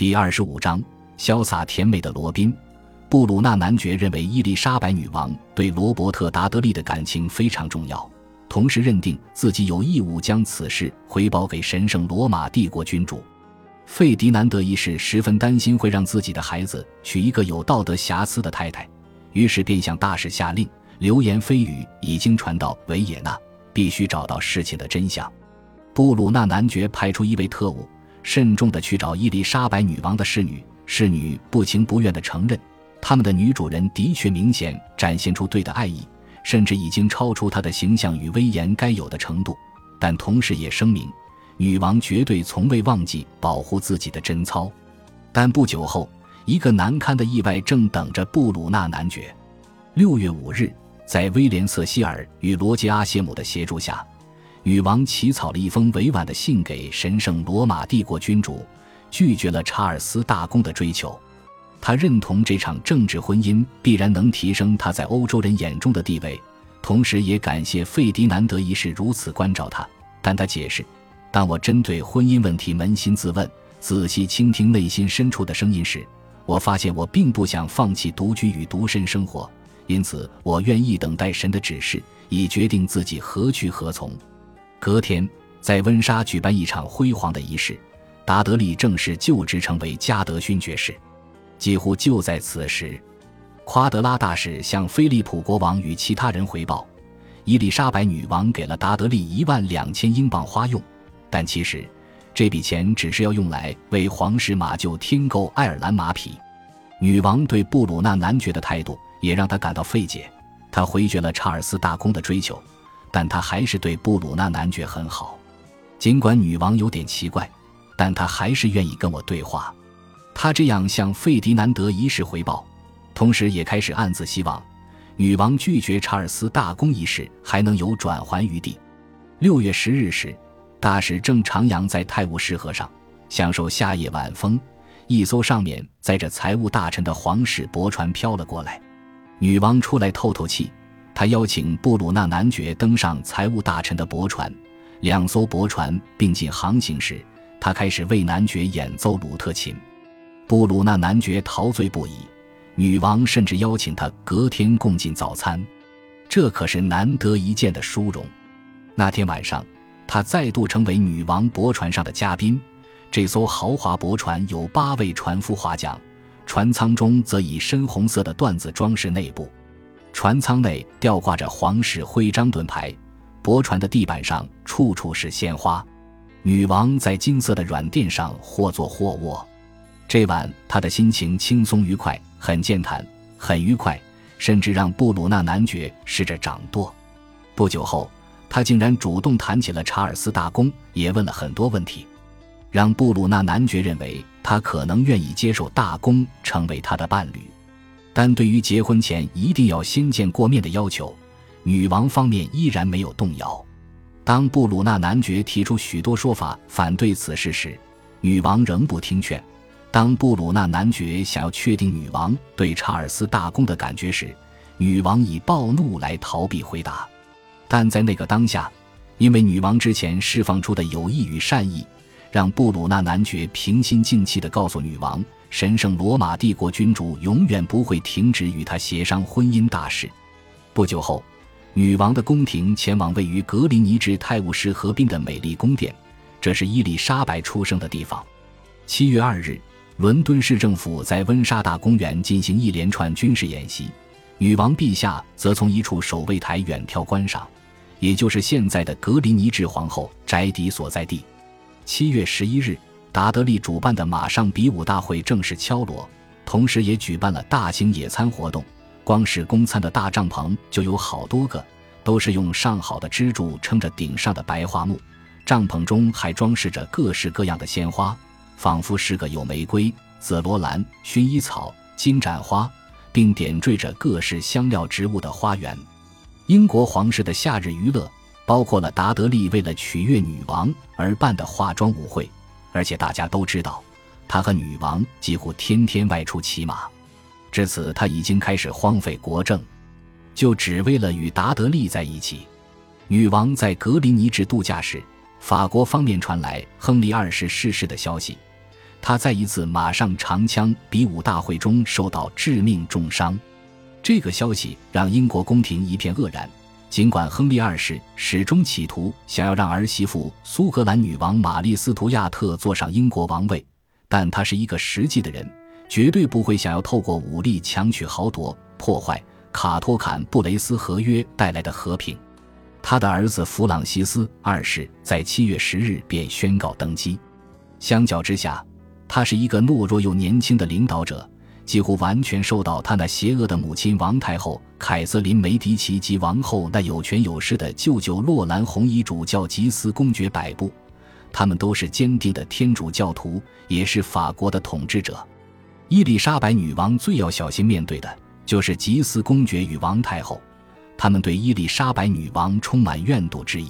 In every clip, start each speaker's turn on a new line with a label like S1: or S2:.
S1: 第二十五章，潇洒甜美的罗宾。布鲁纳男爵认为伊丽莎白女王对罗伯特·达德利的感情非常重要，同时认定自己有义务将此事回报给神圣罗马帝国君主。费迪南德一世十分担心会让自己的孩子娶一个有道德瑕疵的太太，于是便向大使下令：流言蜚语已经传到维也纳，必须找到事情的真相。布鲁纳男爵派出一位特务。慎重地去找伊丽莎白女王的侍女，侍女不情不愿地承认，他们的女主人的确明显展现出对的爱意，甚至已经超出她的形象与威严该有的程度。但同时也声明，女王绝对从未忘记保护自己的贞操。但不久后，一个难堪的意外正等着布鲁纳男爵。六月五日，在威廉·瑟希尔与罗杰·阿谢姆的协助下。女王起草了一封委婉的信给神圣罗马帝国君主，拒绝了查尔斯大公的追求。他认同这场政治婚姻必然能提升他在欧洲人眼中的地位，同时也感谢费迪南德一世如此关照他。但他解释：“当我针对婚姻问题扪心自问，仔细倾听内心深处的声音时，我发现我并不想放弃独居与独身生活，因此我愿意等待神的指示，以决定自己何去何从。”隔天，在温莎举办一场辉煌的仪式，达德利正式就职成为加德勋爵士。几乎就在此时，夸德拉大使向菲利普国王与其他人回报，伊丽莎白女王给了达德利一万两千英镑花用，但其实这笔钱只是要用来为皇室马厩添购爱尔兰马匹。女王对布鲁纳男爵的态度也让他感到费解，他回绝了查尔斯大公的追求。但他还是对布鲁纳男爵很好，尽管女王有点奇怪，但他还是愿意跟我对话。他这样向费迪南德一世回报，同时也开始暗自希望，女王拒绝查尔斯大公一事还能有转圜余地。六月十日时，大使正徜徉在泰晤士河上，享受夏夜晚风，一艘上面载着财务大臣的皇室驳船飘了过来。女王出来透透气。他邀请布鲁纳男爵登上财务大臣的驳船，两艘驳船并进航行时，他开始为男爵演奏鲁特琴。布鲁纳男爵陶醉不已，女王甚至邀请他隔天共进早餐，这可是难得一见的殊荣。那天晚上，他再度成为女王驳船上的嘉宾。这艘豪华驳船有八位船夫划桨，船舱中则以深红色的缎子装饰内部。船舱内吊挂着皇室徽章盾牌，驳船的地板上处处是鲜花。女王在金色的软垫上或坐或卧。这晚她的心情轻松愉快，很健谈，很愉快，甚至让布鲁纳男爵试着掌舵。不久后，他竟然主动谈起了查尔斯大公，也问了很多问题，让布鲁纳男爵认为他可能愿意接受大公成为他的伴侣。但对于结婚前一定要先见过面的要求，女王方面依然没有动摇。当布鲁纳男爵提出许多说法反对此事时，女王仍不听劝。当布鲁纳男爵想要确定女王对查尔斯大公的感觉时，女王以暴怒来逃避回答。但在那个当下，因为女王之前释放出的友谊与善意，让布鲁纳男爵平心静气地告诉女王。神圣罗马帝国君主永远不会停止与他协商婚姻大事。不久后，女王的宫廷前往位于格林尼治泰晤士河滨的美丽宫殿，这是伊丽莎白出生的地方。七月二日，伦敦市政府在温莎大公园进行一连串军事演习，女王陛下则从一处守卫台远眺观赏，也就是现在的格林尼治皇后宅邸所在地。七月十一日。达德利主办的马上比武大会正式敲锣，同时也举办了大型野餐活动。光是供餐的大帐篷就有好多个，都是用上好的支柱撑着顶上的白桦木。帐篷中还装饰着各式各样的鲜花，仿佛是个有玫瑰、紫罗兰、薰衣草、金盏花，并点缀着各式香料植物的花园。英国皇室的夏日娱乐包括了达德利为了取悦女王而办的化妆舞会。而且大家都知道，他和女王几乎天天外出骑马。至此，他已经开始荒废国政，就只为了与达德利在一起。女王在格林尼治度假时，法国方面传来亨利二世逝世的消息，他在一次马上长枪比武大会中受到致命重伤。这个消息让英国宫廷一片愕然。尽管亨利二世始终企图想要让儿媳妇苏格兰女王玛丽·斯图亚特坐上英国王位，但他是一个实际的人，绝对不会想要透过武力强取豪夺、破坏卡托坎布雷斯合约带来的和平。他的儿子弗朗西斯二世在七月十日便宣告登基。相较之下，他是一个懦弱又年轻的领导者。几乎完全受到他那邪恶的母亲王太后凯瑟琳梅迪奇及王后那有权有势的舅舅洛兰红衣主教吉斯公爵摆布，他们都是坚定的天主教徒，也是法国的统治者。伊丽莎白女王最要小心面对的就是吉斯公爵与王太后，他们对伊丽莎白女王充满怨妒之意。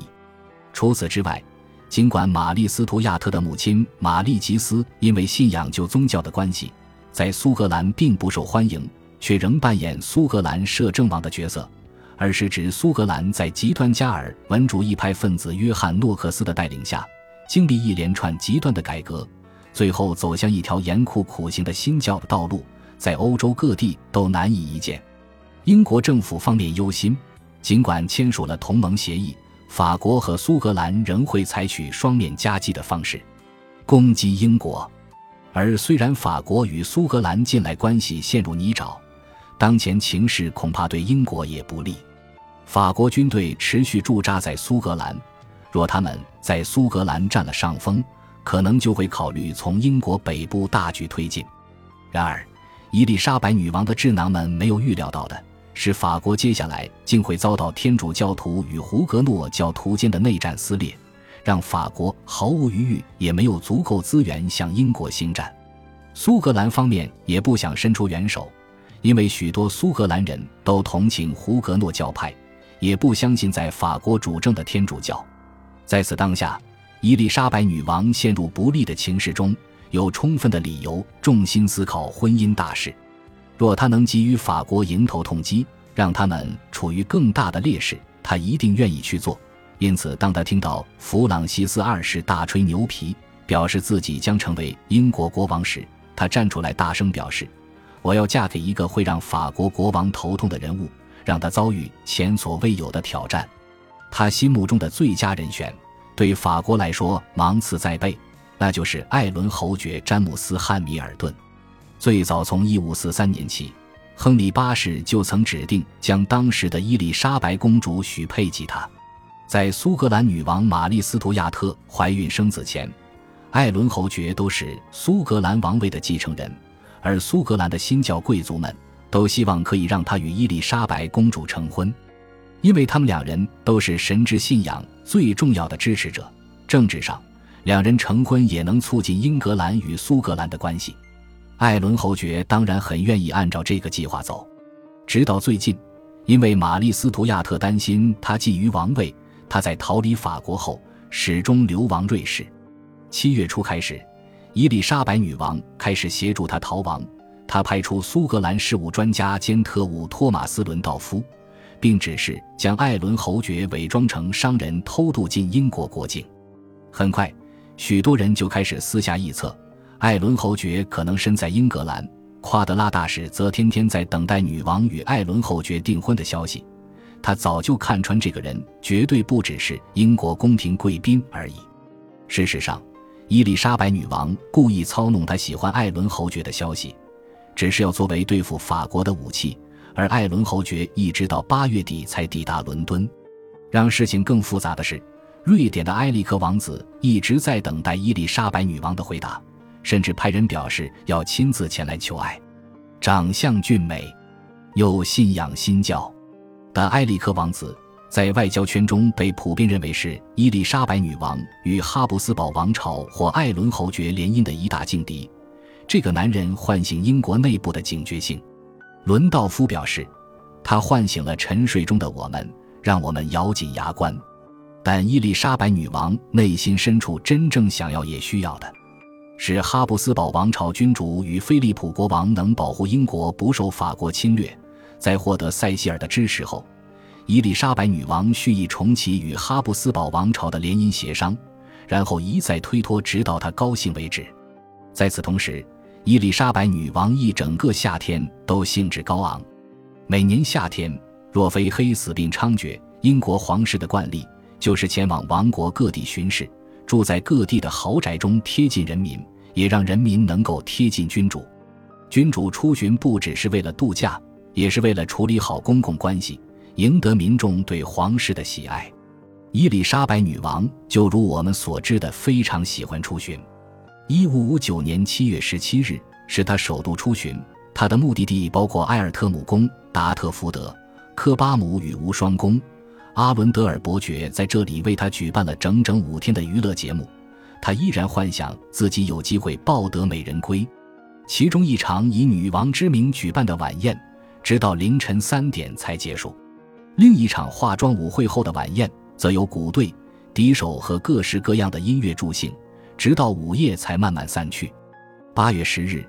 S1: 除此之外，尽管玛丽斯图亚特的母亲玛丽吉斯因为信仰旧宗教的关系。在苏格兰并不受欢迎，却仍扮演苏格兰摄政王的角色，而是指苏格兰在极端加尔文主义派分子约翰诺克斯的带领下，经历一连串极端的改革，最后走向一条严酷苦行的新教道路，在欧洲各地都难以一见。英国政府方面忧心，尽管签署了同盟协议，法国和苏格兰仍会采取双面夹击的方式，攻击英国。而虽然法国与苏格兰近来关系陷入泥沼，当前情势恐怕对英国也不利。法国军队持续驻扎在苏格兰，若他们在苏格兰占了上风，可能就会考虑从英国北部大举推进。然而，伊丽莎白女王的智囊们没有预料到的是，法国接下来竟会遭到天主教徒与胡格诺教徒间的内战撕裂。让法国毫无余裕，也没有足够资源向英国兴战。苏格兰方面也不想伸出援手，因为许多苏格兰人都同情胡格诺教派，也不相信在法国主政的天主教。在此当下，伊丽莎白女王陷入不利的情势中，有充分的理由重心思考婚姻大事。若她能给予法国迎头痛击，让他们处于更大的劣势，她一定愿意去做。因此，当他听到弗朗西斯二世大吹牛皮，表示自己将成为英国国王时，他站出来大声表示：“我要嫁给一个会让法国国王头痛的人物，让他遭遇前所未有的挑战。”他心目中的最佳人选，对法国来说芒刺在背，那就是艾伦侯爵詹姆斯·汉密尔顿。最早从1543年起，亨利八世就曾指定将当时的伊丽莎白公主许配给他。在苏格兰女王玛丽·斯图亚特怀孕生子前，艾伦侯爵都是苏格兰王位的继承人，而苏格兰的新教贵族们都希望可以让他与伊丽莎白公主成婚，因为他们两人都是神之信仰最重要的支持者。政治上，两人成婚也能促进英格兰与苏格兰的关系。艾伦侯爵当然很愿意按照这个计划走，直到最近，因为玛丽·斯图亚特担心他觊觎王位。他在逃离法国后，始终流亡瑞士。七月初开始，伊丽莎白女王开始协助他逃亡。他派出苏格兰事务专家兼特务托马斯·伦道夫，并指示将艾伦侯爵伪装成商人偷渡进英国国境。很快，许多人就开始私下臆测，艾伦侯爵可能身在英格兰，夸德拉大使则天天在等待女王与艾伦侯爵订婚的消息。他早就看穿这个人绝对不只是英国宫廷贵宾而已。事实上，伊丽莎白女王故意操弄他喜欢艾伦侯爵的消息，只是要作为对付法国的武器。而艾伦侯爵一直到八月底才抵达伦敦。让事情更复杂的是，瑞典的埃里克王子一直在等待伊丽莎白女王的回答，甚至派人表示要亲自前来求爱。长相俊美，又信仰新教。但埃里克王子在外交圈中被普遍认为是伊丽莎白女王与哈布斯堡王朝或艾伦侯爵联姻的一大劲敌。这个男人唤醒英国内部的警觉性。伦道夫表示，他唤醒了沉睡中的我们，让我们咬紧牙关。但伊丽莎白女王内心深处真正想要也需要的，是哈布斯堡王朝君主与菲利普国王能保护英国不受法国侵略。在获得塞西尔的支持后，伊丽莎白女王蓄意重启与哈布斯堡王朝的联姻协商，然后一再推脱，直到她高兴为止。在此同时，伊丽莎白女王一整个夏天都兴致高昂。每年夏天，若非黑死病猖獗，英国皇室的惯例就是前往王国各地巡视，住在各地的豪宅中，贴近人民，也让人民能够贴近君主。君主出巡不只是为了度假，也是为了处理好公共关系，赢得民众对皇室的喜爱。伊丽莎白女王就如我们所知的，非常喜欢出巡。一五五九年七月十七日是她首度出巡，她的目的地包括埃尔特姆宫、达特福德、科巴姆与无双宫。阿伦德尔伯爵在这里为她举办了整整五天的娱乐节目，她依然幻想自己有机会抱得美人归。其中一场以女王之名举办的晚宴，直到凌晨三点才结束；另一场化妆舞会后的晚宴，则由鼓队、笛手和各式各样的音乐助兴，直到午夜才慢慢散去。八月十日，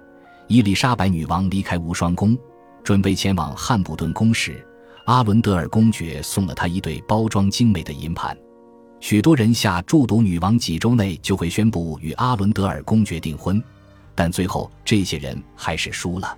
S1: 伊丽莎白女王离开无双宫，准备前往汉普顿宫时，阿伦德尔公爵送了她一对包装精美的银盘。许多人下注赌女王几周内就会宣布与阿伦德尔公爵订婚。但最后，这些人还是输了。